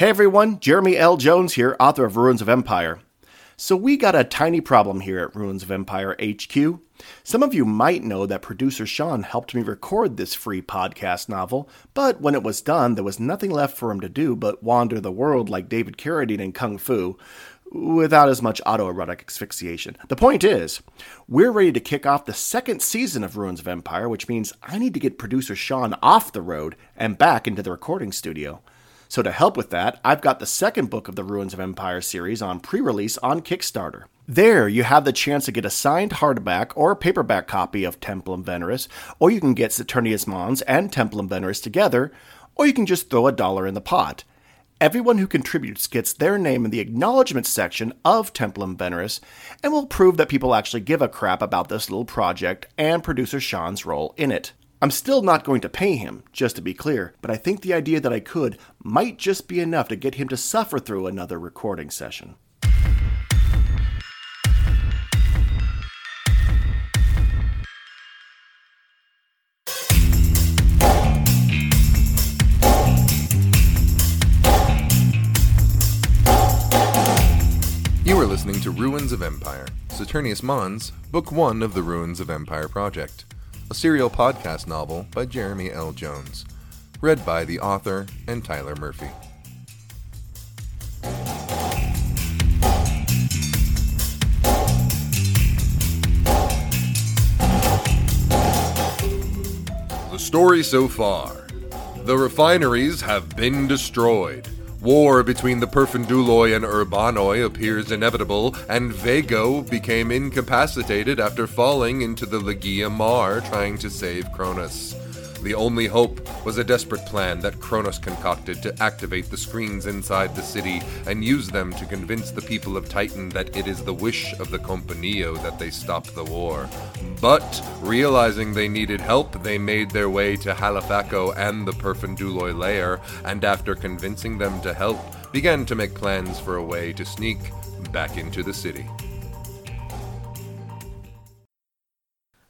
Hey everyone, Jeremy L. Jones here, author of Ruins of Empire. So, we got a tiny problem here at Ruins of Empire HQ. Some of you might know that producer Sean helped me record this free podcast novel, but when it was done, there was nothing left for him to do but wander the world like David Carradine in Kung Fu, without as much autoerotic asphyxiation. The point is, we're ready to kick off the second season of Ruins of Empire, which means I need to get producer Sean off the road and back into the recording studio. So, to help with that, I've got the second book of the Ruins of Empire series on pre release on Kickstarter. There, you have the chance to get a signed hardback or paperback copy of Templum Veneris, or you can get Saturnius Mons and Templum Veneris together, or you can just throw a dollar in the pot. Everyone who contributes gets their name in the acknowledgement section of Templum Veneris, and will prove that people actually give a crap about this little project and producer Sean's role in it. I'm still not going to pay him, just to be clear, but I think the idea that I could might just be enough to get him to suffer through another recording session. You are listening to Ruins of Empire, Saturnius Mons, Book 1 of the Ruins of Empire Project, a serial podcast novel by Jeremy L. Jones, read by the author and Tyler Murphy. The story so far The refineries have been destroyed. War between the Perfunduloi and Urbanoi appears inevitable, and Vago became incapacitated after falling into the Legia Mar trying to save Kronos. The only hope was a desperate plan that Kronos concocted to activate the screens inside the city and use them to convince the people of Titan that it is the wish of the Companio that they stop the war. But, realizing they needed help, they made their way to Halifaco and the Perfunduloi lair, and after convincing them to help, began to make plans for a way to sneak back into the city.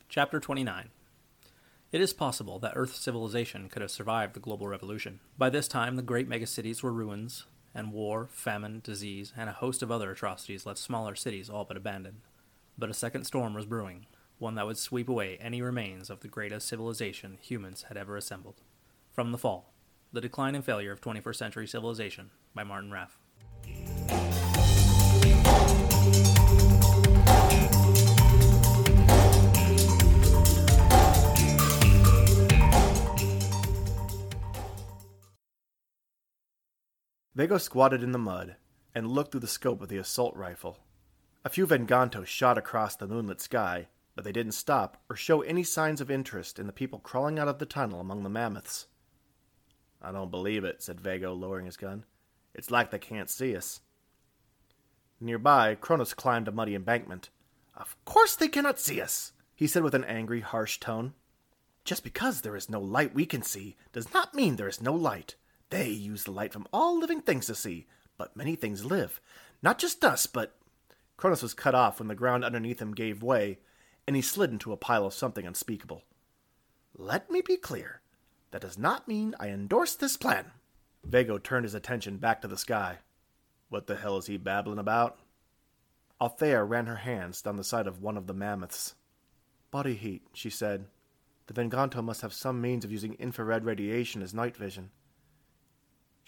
Chapter 29 It is possible that Earth civilization could have survived the global revolution. By this time, the great megacities were ruins, and war, famine, disease, and a host of other atrocities left smaller cities all but abandoned. But a second storm was brewing, one that would sweep away any remains of the greatest civilization humans had ever assembled. From The Fall The Decline and Failure of 21st Century Civilization by Martin Raff. Vago squatted in the mud and looked through the scope of the assault rifle. A few Vengantos shot across the moonlit sky, but they didn't stop or show any signs of interest in the people crawling out of the tunnel among the mammoths. I don't believe it, said Vago, lowering his gun. It's like they can't see us. Nearby, Kronos climbed a muddy embankment. Of course they cannot see us, he said with an angry, harsh tone. Just because there is no light we can see does not mean there is no light. They use the light from all living things to see, but many things live. Not just us, but. Kronos was cut off when the ground underneath him gave way, and he slid into a pile of something unspeakable. Let me be clear. That does not mean I endorse this plan. Vago turned his attention back to the sky. What the hell is he babbling about? Althea ran her hands down the side of one of the mammoths. Body heat, she said. The Venganto must have some means of using infrared radiation as night vision.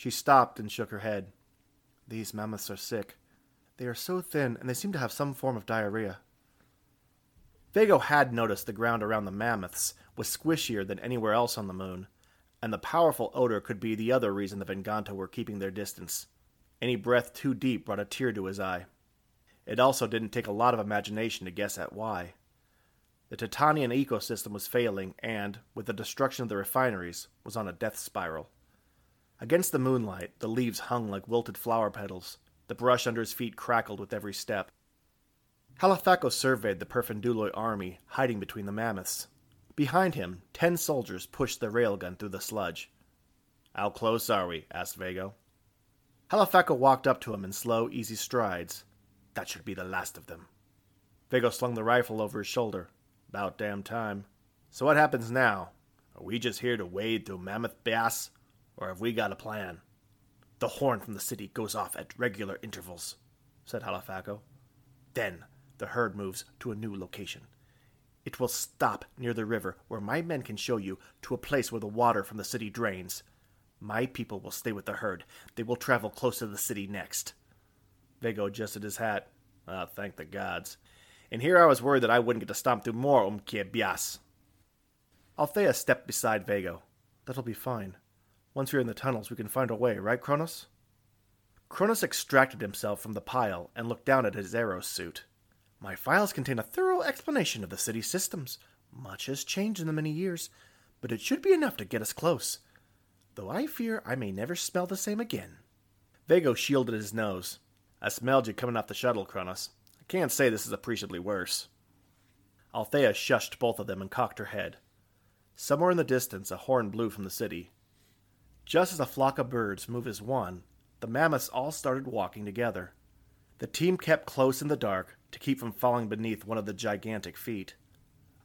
She stopped and shook her head. These mammoths are sick. They are so thin, and they seem to have some form of diarrhea. Vago had noticed the ground around the mammoths was squishier than anywhere else on the moon, and the powerful odor could be the other reason the Venganta were keeping their distance. Any breath too deep brought a tear to his eye. It also didn't take a lot of imagination to guess at why. The Titanian ecosystem was failing and, with the destruction of the refineries, was on a death spiral. Against the moonlight, the leaves hung like wilted flower petals. The brush under his feet crackled with every step. Halifaco surveyed the Perfunduloi army hiding between the mammoths. Behind him, ten soldiers pushed the railgun through the sludge. How close are we? asked Vago. Halifaco walked up to him in slow, easy strides. That should be the last of them. Vago slung the rifle over his shoulder. About damn time. So what happens now? Are we just here to wade through mammoth bass, or have we got a plan? The horn from the city goes off at regular intervals, said Halifaco. Then the herd moves to a new location. It will stop near the river where my men can show you to a place where the water from the city drains. My people will stay with the herd. They will travel close to the city next. Vago adjusted his hat. Ah, thank the gods. And here I was worried that I wouldn't get to stomp through more Umkiabias. Althea stepped beside Vago. That'll be fine. Once we're in the tunnels, we can find a way, right, Kronos? Kronos extracted himself from the pile and looked down at his aerosuit. My files contain a thorough explanation of the city's systems. Much has changed in the many years, but it should be enough to get us close. Though I fear I may never smell the same again. Vago shielded his nose. I smelled you coming off the shuttle, Kronos. I can't say this is appreciably worse. Althea shushed both of them and cocked her head. Somewhere in the distance, a horn blew from the city. Just as a flock of birds move as one, the mammoths all started walking together. The team kept close in the dark to keep from falling beneath one of the gigantic feet.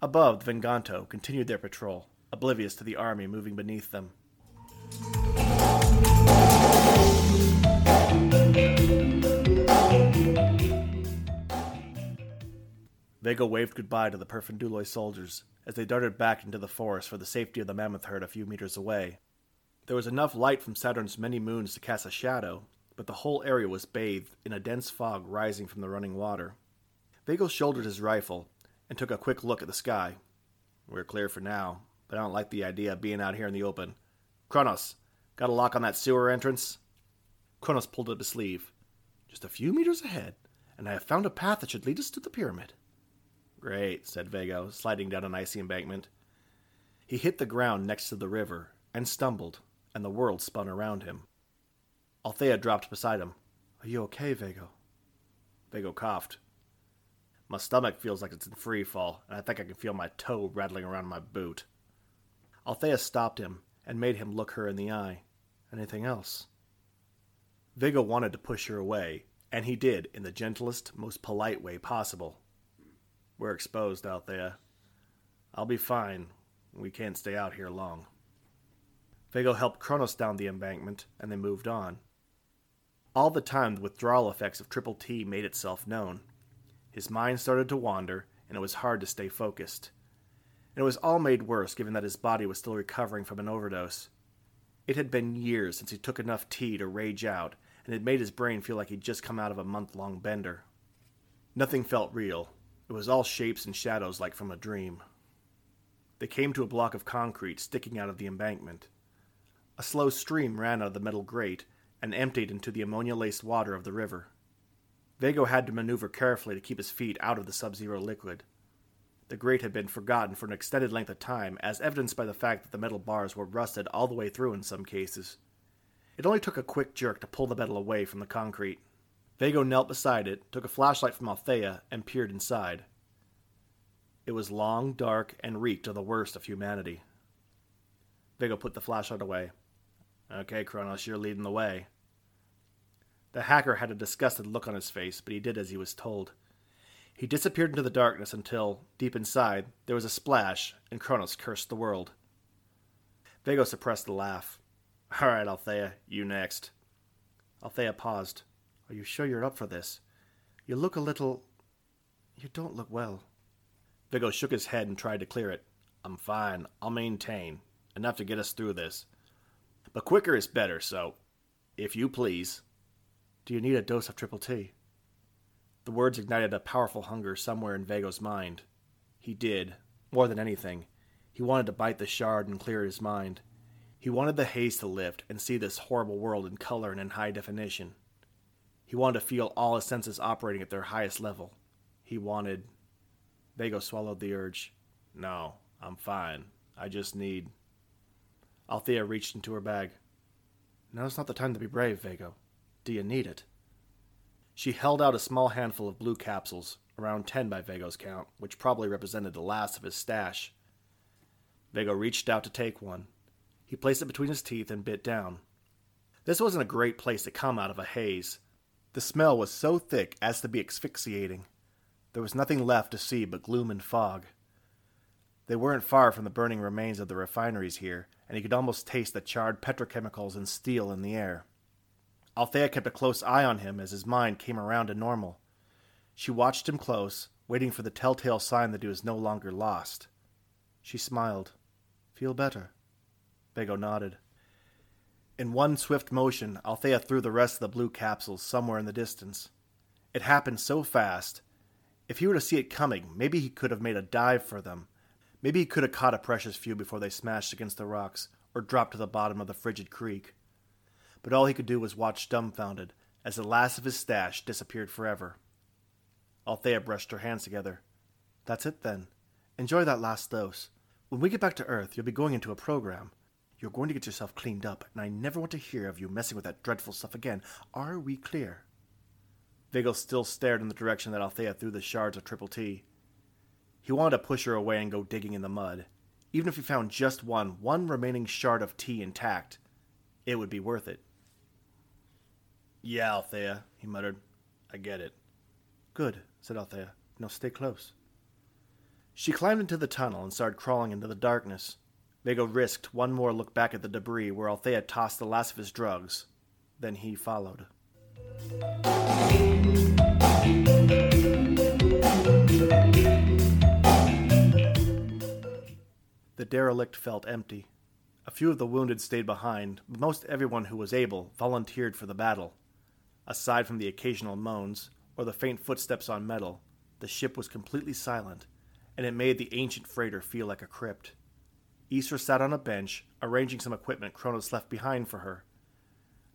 Above, the Venganto continued their patrol, oblivious to the army moving beneath them. Vago waved goodbye to the Perfunduloi soldiers as they darted back into the forest for the safety of the mammoth herd a few meters away. There was enough light from Saturn's many moons to cast a shadow, but the whole area was bathed in a dense fog rising from the running water. Vago shouldered his rifle and took a quick look at the sky. We're clear for now, but I don't like the idea of being out here in the open. Kronos, got a lock on that sewer entrance? Kronos pulled up his sleeve. Just a few meters ahead, and I have found a path that should lead us to the pyramid. Great, said Vago, sliding down an icy embankment. He hit the ground next to the river and stumbled, and the world spun around him. Althea dropped beside him. Are you okay, Vago? Vago coughed. My stomach feels like it's in free fall, and I think I can feel my toe rattling around my boot. Althea stopped him and made him look her in the eye. Anything else? Vago wanted to push her away, and he did in the gentlest, most polite way possible. We're exposed, Althea. I'll be fine. We can't stay out here long. Vago helped Kronos down the embankment, and they moved on. All the time, the withdrawal effects of Triple T made itself known. His mind started to wander, and it was hard to stay focused. And it was all made worse given that his body was still recovering from an overdose. It had been years since he took enough T to rage out, and it made his brain feel like he'd just come out of a month long bender. Nothing felt real. It was all shapes and shadows like from a dream. They came to a block of concrete sticking out of the embankment. A slow stream ran out of the metal grate and emptied into the ammonia laced water of the river. Vago had to maneuver carefully to keep his feet out of the sub zero liquid. The grate had been forgotten for an extended length of time, as evidenced by the fact that the metal bars were rusted all the way through in some cases. It only took a quick jerk to pull the metal away from the concrete. Vago knelt beside it, took a flashlight from Althea, and peered inside. It was long, dark, and reeked of the worst of humanity. Vago put the flashlight away. Okay, Kronos, you're leading the way. The hacker had a disgusted look on his face, but he did as he was told. He disappeared into the darkness until, deep inside, there was a splash, and Kronos cursed the world. Vago suppressed a laugh. All right, Althea, you next. Althea paused. Are you sure you're up for this? You look a little. You don't look well. Vago shook his head and tried to clear it. I'm fine. I'll maintain. Enough to get us through this. But quicker is better, so. If you please. Do you need a dose of triple T? The words ignited a powerful hunger somewhere in Vago's mind. He did, more than anything. He wanted to bite the shard and clear his mind. He wanted the haze to lift and see this horrible world in color and in high definition. He wanted to feel all his senses operating at their highest level. He wanted. Vago swallowed the urge. No, I'm fine. I just need. Althea reached into her bag. Now's not the time to be brave, Vago. Do you need it? She held out a small handful of blue capsules, around ten by Vago's count, which probably represented the last of his stash. Vago reached out to take one. He placed it between his teeth and bit down. This wasn't a great place to come out of a haze. The smell was so thick as to be asphyxiating. There was nothing left to see but gloom and fog. They weren't far from the burning remains of the refineries here, and he could almost taste the charred petrochemicals and steel in the air. Althea kept a close eye on him as his mind came around to normal. She watched him close, waiting for the telltale sign that he was no longer lost. She smiled. Feel better? Vago nodded. In one swift motion, Althea threw the rest of the blue capsules somewhere in the distance. It happened so fast. If he were to see it coming, maybe he could have made a dive for them. Maybe he could have caught a precious few before they smashed against the rocks or dropped to the bottom of the frigid creek. But all he could do was watch dumbfounded as the last of his stash disappeared forever. Althea brushed her hands together. That's it then. Enjoy that last dose. When we get back to Earth, you'll be going into a program. You're going to get yourself cleaned up, and I never want to hear of you messing with that dreadful stuff again. Are we clear? Vago still stared in the direction that Althea threw the shards of Triple T. He wanted to push her away and go digging in the mud. Even if he found just one, one remaining shard of T intact, it would be worth it. Yeah, Althea, he muttered. I get it. Good, said Althea. Now stay close. She climbed into the tunnel and started crawling into the darkness. Vago risked one more look back at the debris where Althea tossed the last of his drugs. Then he followed. Derelict felt empty. A few of the wounded stayed behind, but most everyone who was able volunteered for the battle. Aside from the occasional moans or the faint footsteps on metal, the ship was completely silent, and it made the ancient freighter feel like a crypt. Isra sat on a bench, arranging some equipment Kronos left behind for her.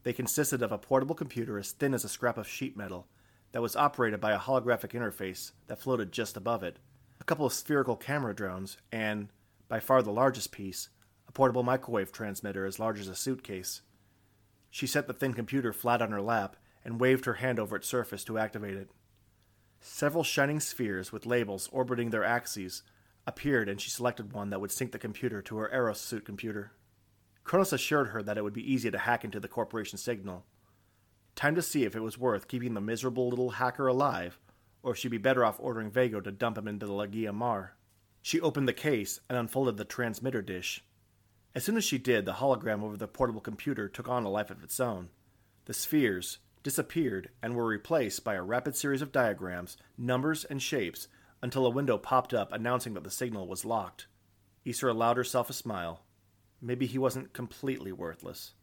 They consisted of a portable computer as thin as a scrap of sheet metal that was operated by a holographic interface that floated just above it, a couple of spherical camera drones, and, by far the largest piece, a portable microwave transmitter as large as a suitcase. She set the thin computer flat on her lap and waved her hand over its surface to activate it. Several shining spheres with labels orbiting their axes appeared, and she selected one that would sync the computer to her aerosuit computer. Kronos assured her that it would be easy to hack into the corporation signal. Time to see if it was worth keeping the miserable little hacker alive, or if she'd be better off ordering Vago to dump him into the Lagia Mar. She opened the case and unfolded the transmitter dish. As soon as she did, the hologram over the portable computer took on a life of its own. The spheres disappeared and were replaced by a rapid series of diagrams, numbers, and shapes until a window popped up announcing that the signal was locked. Isra allowed herself a smile. Maybe he wasn't completely worthless.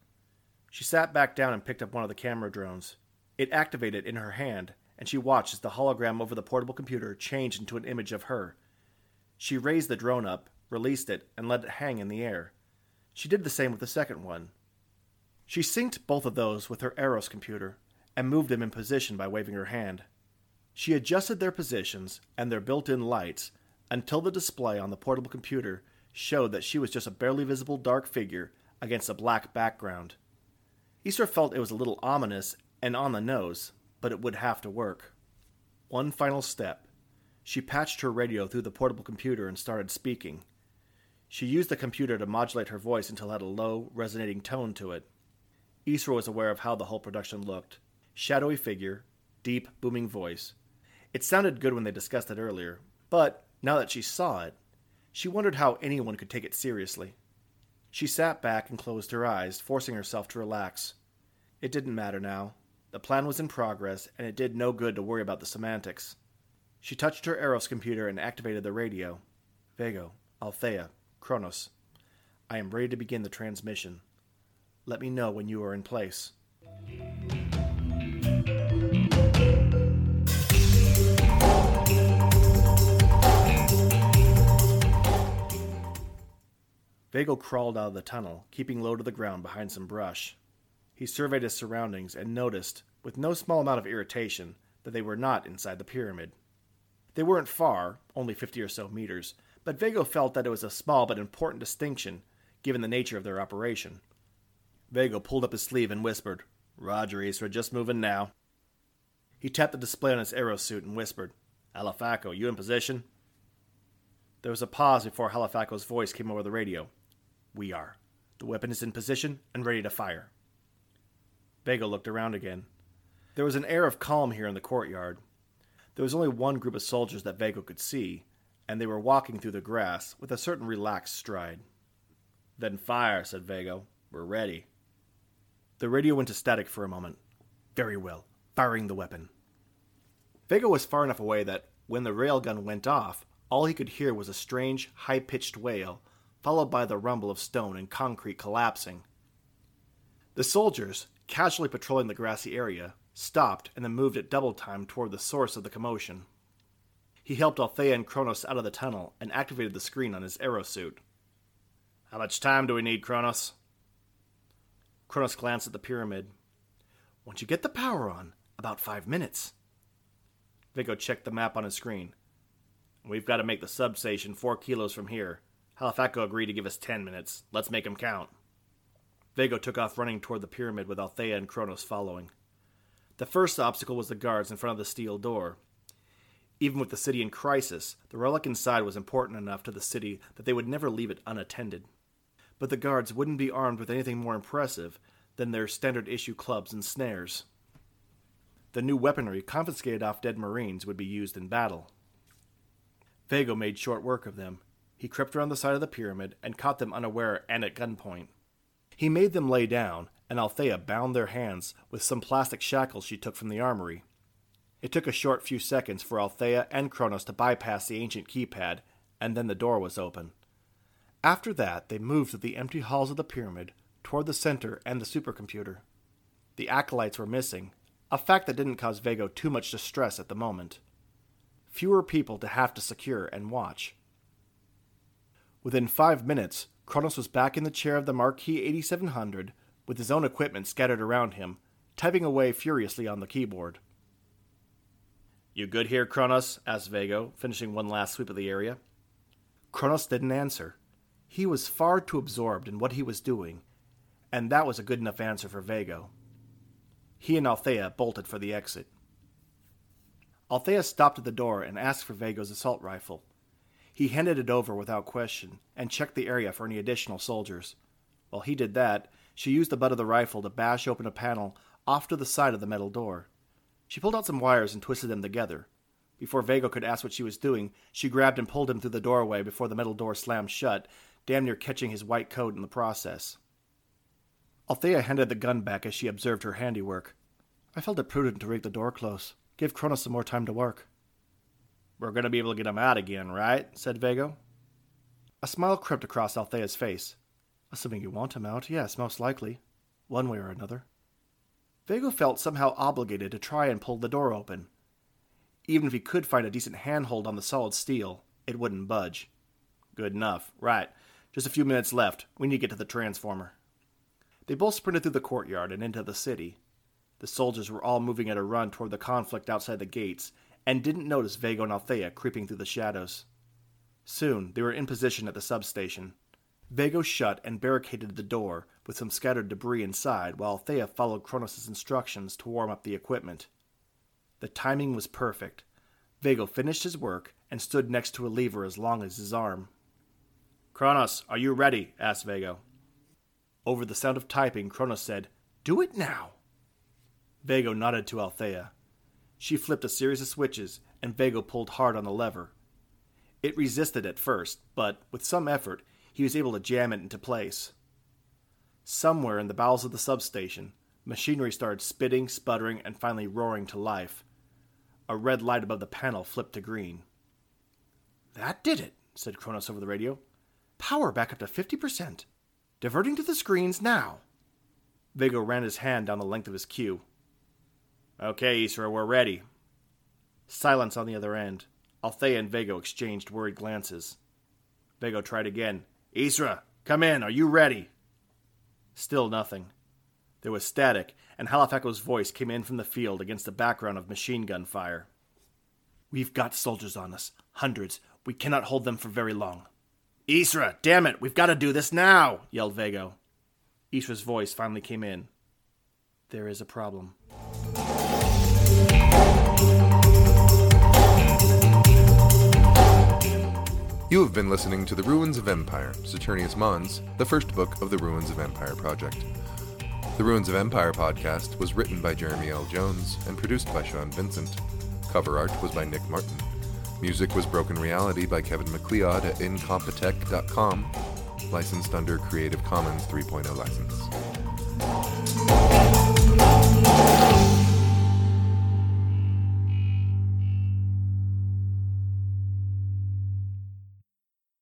She sat back down and picked up one of the camera drones. It activated in her hand, and she watched as the hologram over the portable computer changed into an image of her. She raised the drone up, released it, and let it hang in the air. She did the same with the second one. She synced both of those with her Eros computer and moved them in position by waving her hand. She adjusted their positions and their built in lights until the display on the portable computer showed that she was just a barely visible dark figure against a black background. Isra felt it was a little ominous and on the nose, but it would have to work. One final step. She patched her radio through the portable computer and started speaking. She used the computer to modulate her voice until it had a low, resonating tone to it. Isra was aware of how the whole production looked shadowy figure, deep, booming voice. It sounded good when they discussed it earlier, but now that she saw it, she wondered how anyone could take it seriously. She sat back and closed her eyes, forcing herself to relax. It didn't matter now. The plan was in progress, and it did no good to worry about the semantics. She touched her Eros computer and activated the radio. Vago, Althea, Kronos. I am ready to begin the transmission. Let me know when you are in place. Vago crawled out of the tunnel, keeping low to the ground behind some brush. He surveyed his surroundings and noticed, with no small amount of irritation, that they were not inside the pyramid. They weren't far, only fifty or so meters, but Vago felt that it was a small but important distinction, given the nature of their operation. Vago pulled up his sleeve and whispered, Roger, Isra, just moving now. He tapped the display on his aerosuit and whispered, Halifaco, you in position? There was a pause before Halifaco's voice came over the radio. We are. The weapon is in position and ready to fire. Vago looked around again. There was an air of calm here in the courtyard. There was only one group of soldiers that Vago could see, and they were walking through the grass with a certain relaxed stride. Then fire, said Vago. We're ready. The radio went to static for a moment. Very well. Firing the weapon. Vago was far enough away that when the railgun went off, all he could hear was a strange, high pitched wail, followed by the rumble of stone and concrete collapsing. The soldiers, casually patrolling the grassy area, stopped and then moved at double time toward the source of the commotion. He helped Althea and Kronos out of the tunnel and activated the screen on his aerosuit. How much time do we need, Kronos? Kronos glanced at the pyramid. Once you get the power on, about five minutes. Vago checked the map on his screen. We've got to make the substation four kilos from here. Halifaco agreed to give us ten minutes. Let's make 'em count. Vago took off running toward the pyramid with Althea and Kronos following. The first obstacle was the guards in front of the steel door. Even with the city in crisis, the relic inside was important enough to the city that they would never leave it unattended. But the guards wouldn't be armed with anything more impressive than their standard issue clubs and snares. The new weaponry confiscated off dead Marines would be used in battle. Vago made short work of them. He crept around the side of the pyramid and caught them unaware and at gunpoint. He made them lay down, and Althea bound their hands with some plastic shackles she took from the armory. It took a short few seconds for Althea and Kronos to bypass the ancient keypad, and then the door was open. After that, they moved through the empty halls of the pyramid toward the center and the supercomputer. The acolytes were missing, a fact that didn't cause Vago too much distress at the moment. Fewer people to have to secure and watch. Within five minutes, Kronos was back in the chair of the Marquis 8700 with his own equipment scattered around him, typing away furiously on the keyboard. You good here, Kronos? asked Vago, finishing one last sweep of the area. Kronos didn't answer. He was far too absorbed in what he was doing, and that was a good enough answer for Vago. He and Althea bolted for the exit. Althea stopped at the door and asked for Vago's assault rifle. He handed it over without question and checked the area for any additional soldiers. While he did that, she used the butt of the rifle to bash open a panel off to the side of the metal door. She pulled out some wires and twisted them together. Before Vago could ask what she was doing, she grabbed and pulled him through the doorway before the metal door slammed shut, damn near catching his white coat in the process. Althea handed the gun back as she observed her handiwork. I felt it prudent to rig the door close. Give Kronos some more time to work. We're going to be able to get him out again, right? said Vago. A smile crept across Althea's face. Assuming you want him out, yes, most likely. One way or another. Vago felt somehow obligated to try and pull the door open. Even if he could find a decent handhold on the solid steel, it wouldn't budge. Good enough. Right. Just a few minutes left. We need to get to the transformer. They both sprinted through the courtyard and into the city. The soldiers were all moving at a run toward the conflict outside the gates, and didn't notice Vago and Althea creeping through the shadows. Soon they were in position at the substation. Vago shut and barricaded the door with some scattered debris inside, while Althea followed Kronos' instructions to warm up the equipment. The timing was perfect. Vago finished his work and stood next to a lever as long as his arm. Kronos, are you ready? asked Vago. Over the sound of typing, Kronos said, Do it now. Vago nodded to Althea. She flipped a series of switches, and Vago pulled hard on the lever. It resisted at first, but with some effort, he was able to jam it into place. Somewhere in the bowels of the substation, machinery started spitting, sputtering, and finally roaring to life. A red light above the panel flipped to green. That did it, said Kronos over the radio. Power back up to 50%. Diverting to the screens now. Vago ran his hand down the length of his queue. Okay, Isra, we're ready. Silence on the other end. Althea and Vago exchanged worried glances. Vago tried again. Isra, come in. Are you ready? Still nothing. There was static, and Halifaco's voice came in from the field against the background of machine gun fire. We've got soldiers on us. Hundreds. We cannot hold them for very long. Isra, damn it, we've got to do this now, yelled Vago. Isra's voice finally came in. There is a problem. You have been listening to The Ruins of Empire, Saturnius Mons, the first book of the Ruins of Empire project. The Ruins of Empire podcast was written by Jeremy L. Jones and produced by Sean Vincent. Cover art was by Nick Martin. Music was Broken Reality by Kevin MacLeod at incompetech.com, licensed under Creative Commons 3.0 license.